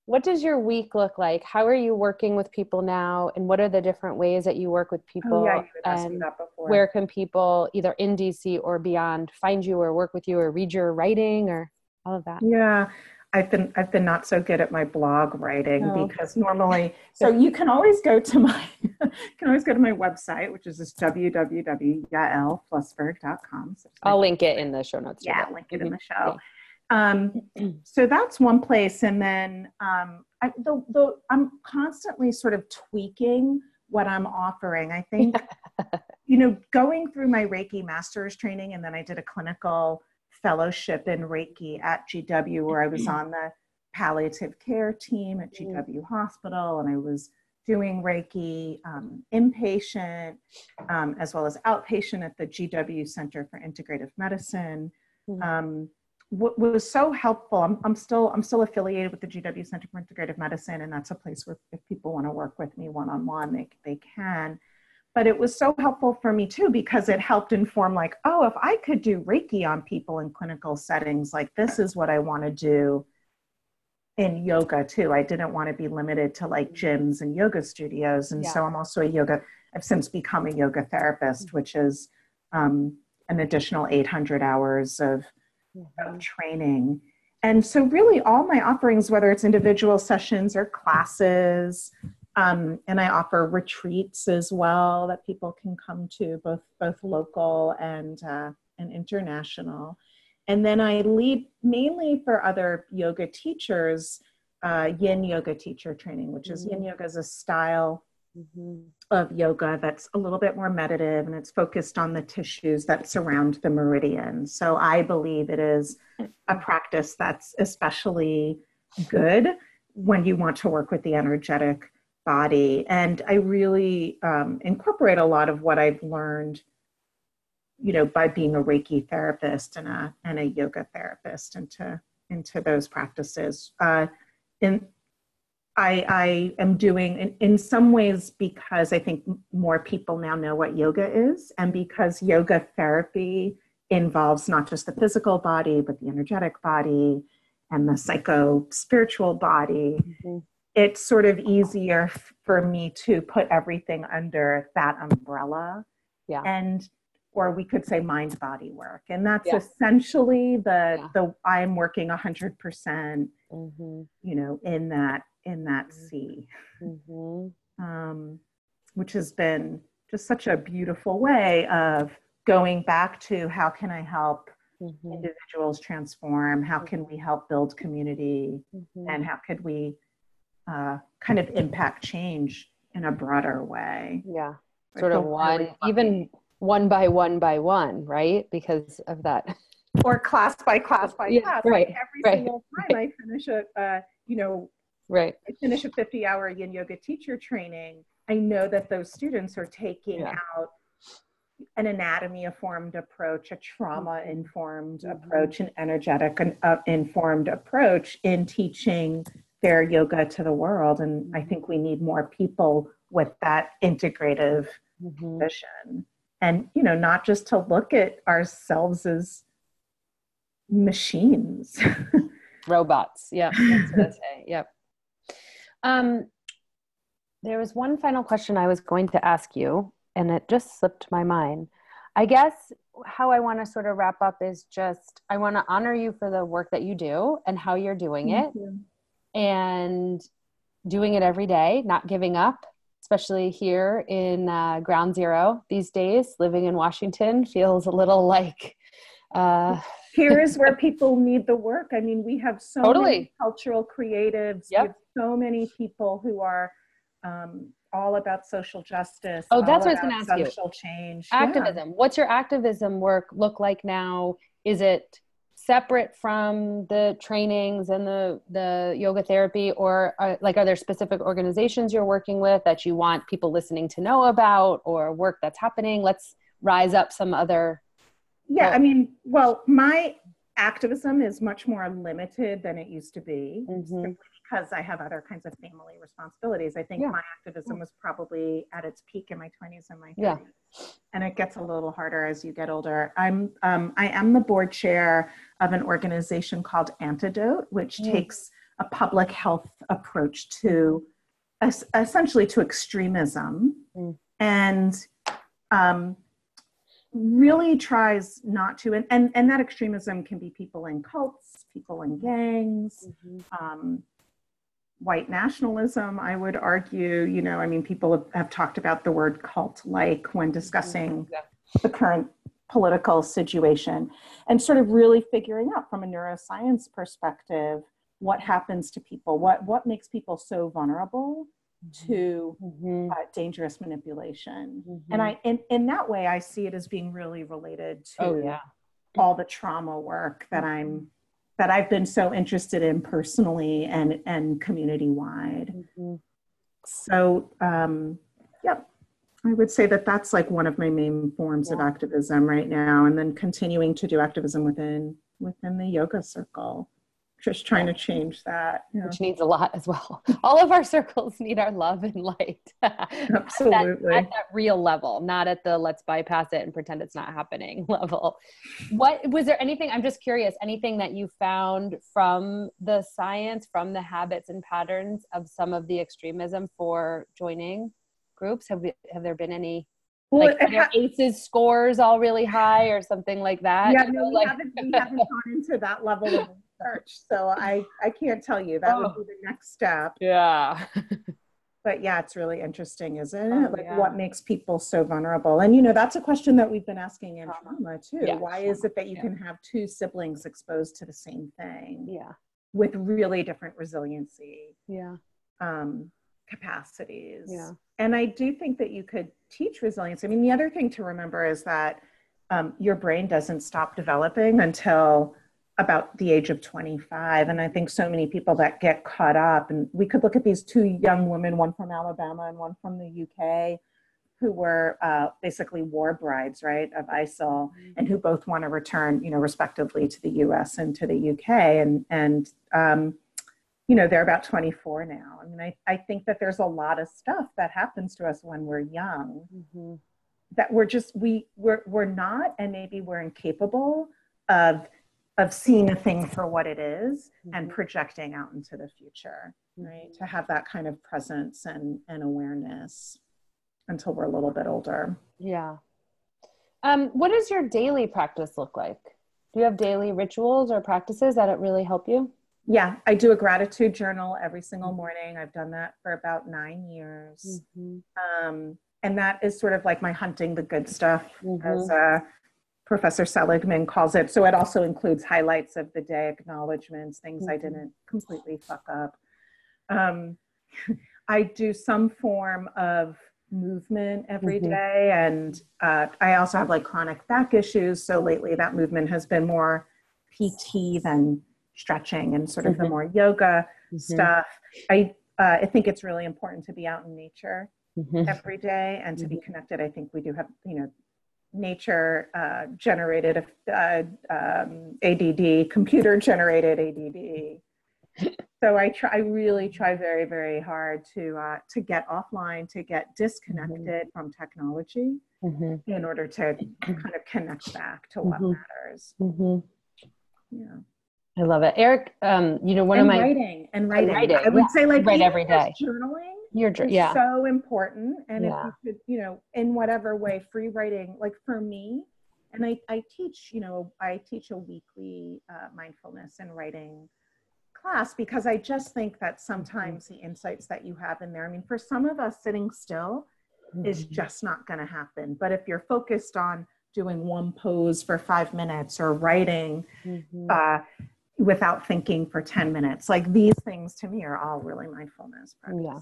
Speaker 2: what does your week look like? How are you working with people now? And what are the different ways that you work with people? Oh,
Speaker 3: yeah, and
Speaker 2: where can people, either in DC or beyond, find you or work with you or read your writing or all of that?
Speaker 3: Yeah. I've been I've been not so good at my blog writing oh. because normally so you can always go to my can always go to my website which is just www.yaelflusberg.com.
Speaker 2: So I'll link it in the show notes.
Speaker 3: Yeah, link it in the show. Um, so that's one place, and then um, I, the, the, I'm constantly sort of tweaking what I'm offering. I think you know going through my Reiki master's training, and then I did a clinical fellowship in Reiki at GW, where I was mm-hmm. on the palliative care team at GW mm-hmm. Hospital, and I was doing Reiki um, inpatient um, as well as outpatient at the GW Center for Integrative Medicine. Mm-hmm. Um, what was so helpful. I'm, I'm still I'm still affiliated with the GW Center for Integrative Medicine, and that's a place where if people want to work with me one on one, they they can but it was so helpful for me too because it helped inform like oh if i could do reiki on people in clinical settings like this is what i want to do in yoga too i didn't want to be limited to like gyms and yoga studios and yeah. so i'm also a yoga i've since become a yoga therapist which is um, an additional 800 hours of, mm-hmm. of training and so really all my offerings whether it's individual sessions or classes um, and I offer retreats as well that people can come to, both both local and uh, and international. and then I lead mainly for other yoga teachers, uh, yin yoga teacher training, which is yin yoga is a style mm-hmm. of yoga that's a little bit more meditative and it's focused on the tissues that surround the meridian. So I believe it is a practice that's especially good when you want to work with the energetic body. And I really um, incorporate a lot of what I've learned you know, by being a Reiki therapist and a and a yoga therapist into into those practices. Uh, and I I am doing in, in some ways because I think more people now know what yoga is, and because yoga therapy involves not just the physical body but the energetic body and the psycho spiritual body. Mm-hmm. It's sort of easier for me to put everything under that umbrella.
Speaker 2: Yeah.
Speaker 3: And or we could say mind body work and that's yeah. essentially the yeah. the i'm working 100% mm-hmm. you know in that in that mm-hmm. sea mm-hmm. um, which has been just such a beautiful way of going back to how can i help mm-hmm. individuals transform how can we help build community mm-hmm. and how could we uh, kind of impact change in a broader way
Speaker 2: yeah sort of one really even one by one by one, right? Because of that.
Speaker 3: Or class by class by yeah, class.
Speaker 2: Right.
Speaker 3: Like every
Speaker 2: right,
Speaker 3: single time right. I finish a, uh, you know,
Speaker 2: right.
Speaker 3: I finish a 50 hour yin yoga teacher training, I know that those students are taking yeah. out an anatomy informed approach, a trauma informed mm-hmm. approach, an energetic uh, informed approach in teaching their yoga to the world. And I mm-hmm. think we need more people with that integrative mm-hmm. vision and you know not just to look at ourselves as machines
Speaker 2: robots yeah that's what i say yep um there was one final question i was going to ask you and it just slipped my mind i guess how i want to sort of wrap up is just i want to honor you for the work that you do and how you're doing Thank it you. and doing it every day not giving up especially here in uh, ground zero these days living in washington feels a little like uh,
Speaker 3: here is where people need the work. I mean we have so totally. many cultural creatives. Yep. we have so many people who are um, all about social justice
Speaker 2: oh that's what i was going to ask
Speaker 3: social you change
Speaker 2: activism. Yeah. what's your activism work look like now? Is it separate from the trainings and the the yoga therapy? Or are, like are there specific organizations you're working with that you want people listening to know about or work that's happening? Let's rise up some other
Speaker 3: yeah i mean well my activism is much more limited than it used to be mm-hmm because I have other kinds of family responsibilities. I think yeah. my activism was probably at its peak in my 20s and my 30s. Yeah. And it gets a little harder as you get older. I'm um, I am the board chair of an organization called Antidote, which mm. takes a public health approach to essentially to extremism mm. and um, really tries not to and, and and that extremism can be people in cults people in gangs mm-hmm. um, white nationalism, I would argue, you know, I mean, people have, have talked about the word cult like when discussing mm-hmm. yeah. the current political situation and sort of really figuring out from a neuroscience perspective what happens to people, what, what makes people so vulnerable mm-hmm. To mm-hmm. uh, dangerous manipulation. Mm-hmm. And I, in, in that way, I see it as being really related to
Speaker 2: oh, yeah.
Speaker 3: all the trauma work that I'm that I've been so interested in personally and and community wide. Mm-hmm. So, um, yep, I would say that that's like one of my main forms yeah. of activism right now, and then continuing to do activism within within the yoga circle just trying to change that
Speaker 2: yeah. which needs a lot as well. All of our circles need our love and light.
Speaker 3: Absolutely
Speaker 2: at, that, at that real level not at the let's bypass it and pretend it's not happening level. What was there anything i'm just curious anything that you found from the science from the habits and patterns of some of the extremism for joining groups? Have we, have there been any well, like ha- aces scores all really high or something like that?
Speaker 3: Yeah no, we, like- haven't, we haven't gone into that level of research, so I I can't tell you. That oh. would be the next step.
Speaker 2: Yeah.
Speaker 3: but yeah, it's really interesting, isn't
Speaker 2: Oh,
Speaker 3: it? Like
Speaker 2: yeah.
Speaker 3: what makes people so vulnerable? And you know, that's a question that we've been asking in
Speaker 2: Uh-huh.
Speaker 3: trauma too.
Speaker 2: Yeah,
Speaker 3: Why is it that you
Speaker 2: yeah.
Speaker 3: can have two siblings exposed to the same thing
Speaker 2: Yeah.
Speaker 3: with really different resiliency
Speaker 2: Yeah.
Speaker 3: um, capacities?
Speaker 2: Yeah.
Speaker 3: And I do think that you could teach resilience. I mean, the other thing to remember is that um, your brain doesn't stop developing until about the age of 25. And I think so many people that get caught up, and we could look at these two young women, one from Alabama and one from the UK, who were uh, basically war brides, right, of ISIL, and who both want to return, you know, respectively to the US and to the UK. And, and um, you know, they're about 24 now. I mean, I, I think that there's a lot of stuff that happens to us when we're young
Speaker 2: Mm-hmm.
Speaker 3: that we're just we we're we're not and maybe we're incapable of of seeing a thing for what it is and
Speaker 2: Mhm.
Speaker 3: projecting out into the future right
Speaker 2: Mhm.
Speaker 3: to have that kind of presence and and awareness until we're a little bit older
Speaker 2: Yeah. Um, what does your daily practice look like? Do you have daily rituals or practices that it really help you?
Speaker 3: yeah i do a gratitude journal every single morning i've done that for about nine years um, and that is sort of like my hunting the good stuff as uh, Professor Seligman calls it. So it also includes highlights of the day, acknowledgments, things I
Speaker 2: Mhm.
Speaker 3: didn't completely fuck up. Um, I do some form of movement every
Speaker 2: Mhm.
Speaker 3: day, and uh, I also have like chronic back issues. So lately, that movement has been more PT than stretching and sort of the
Speaker 2: Mhm.
Speaker 3: more yoga
Speaker 2: Mhm.
Speaker 3: stuff. I uh, I think it's really important to be out in nature
Speaker 2: Mhm.
Speaker 3: every day and to be
Speaker 2: Mhm.
Speaker 3: connected. I think we do have, you know, nature uh, generated uh, um, ADD, computer generated ADD. So I try, I really try very, very hard to uh, to get offline, to get disconnected from technology
Speaker 2: Mhm.
Speaker 3: in order to kind of connect back to what
Speaker 2: Mhm.
Speaker 3: matters.
Speaker 2: Mhm.
Speaker 3: Yeah.
Speaker 2: I love it, Eric. Um, you know, one
Speaker 3: and
Speaker 2: of my
Speaker 3: writing and writing.
Speaker 2: writing,
Speaker 3: I would
Speaker 2: yeah.
Speaker 3: say like
Speaker 2: Write every day.
Speaker 3: journaling
Speaker 2: your dr- yeah.
Speaker 3: so important and
Speaker 2: Yeah.
Speaker 3: if you could you know in whatever way free writing like for me and i, I teach you know i teach a weekly uh, mindfulness and writing class because i just think that sometimes the insights that you have in there i mean for some of us sitting still is
Speaker 2: Mhm.
Speaker 3: just not going to happen but if you're focused on doing one pose for five minutes or writing
Speaker 2: Mhm.
Speaker 3: uh, without thinking for 10 minutes like these things to me are all really mindfulness practices.
Speaker 2: Yeah.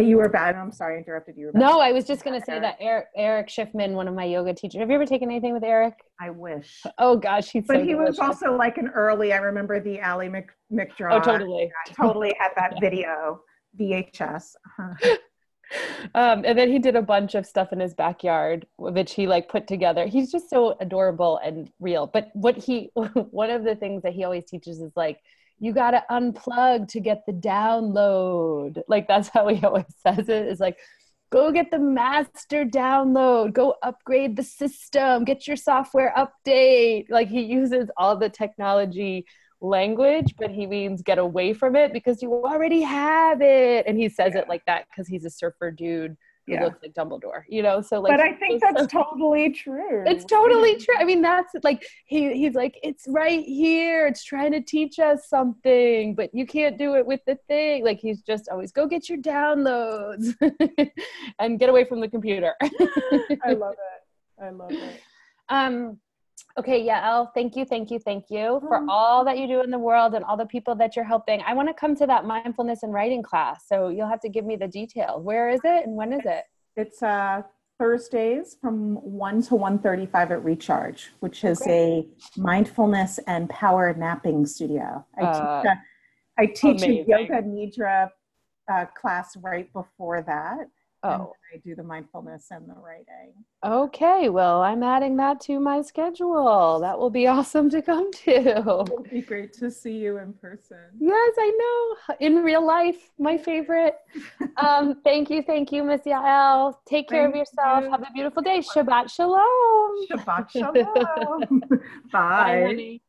Speaker 3: And you were bad. I'm sorry, I interrupted you.
Speaker 2: No, I was just gonna say that Eric Erich Schiffmann, one of my yoga teachers. Have you ever taken anything with Eric?
Speaker 3: I wish.
Speaker 2: Oh gosh, he's
Speaker 3: But
Speaker 2: so
Speaker 3: he was also like an early, I remember the Ali Mc, MacGraw.
Speaker 2: Oh, totally.
Speaker 3: I totally had that video, VHS. Uh-huh.
Speaker 2: um, and then he did a bunch of stuff in his backyard which he like put together he's just so adorable and real but what he one of the things that he always teaches is like you got to unplug to get the download. Like that's how he always says it. it is like go get the master download. Go upgrade the system. Get your software update. Like he uses all the technology language but he means get away from it because you already have it. And he says it like that because he's a surfer dude who
Speaker 3: Yeah.
Speaker 2: looks like dumbledore you know so like
Speaker 3: but I think that's totally true.
Speaker 2: it's totally true. I mean, that's like he he's like, it's right here. It's trying to teach us something, but you can't do it with the thing. Like he's just always go get your downloads and get away from the computer.
Speaker 3: I love it. I love it.
Speaker 2: um okay, yeah, Yael, thank you, thank you, thank you for
Speaker 3: Oh.
Speaker 2: all that you do in the world and all the people that you're helping. I want to come to that mindfulness and writing class. So you'll have to give me the details. Where is it and when is it?
Speaker 3: It's uh, Thursdays from 1 to 1.35 at Recharj, which is a mindfulness and power napping studio. I
Speaker 2: Uh,
Speaker 3: teach, a, I teach a yoga nidra uh, class right before that.
Speaker 2: Oh,
Speaker 3: I do the mindfulness and the writing.
Speaker 2: okay. Well, I'm adding that to my schedule. That will be awesome to come to.
Speaker 3: It'll be great to see you in person.
Speaker 2: Yes, I know. In real life, my favorite. Um, thank you, thank you, Miss Yael. Take care of yourself.
Speaker 3: you.
Speaker 2: Have a beautiful day. Shabbat shalom.
Speaker 3: Shabbat shalom.
Speaker 2: Bye,
Speaker 3: Bye.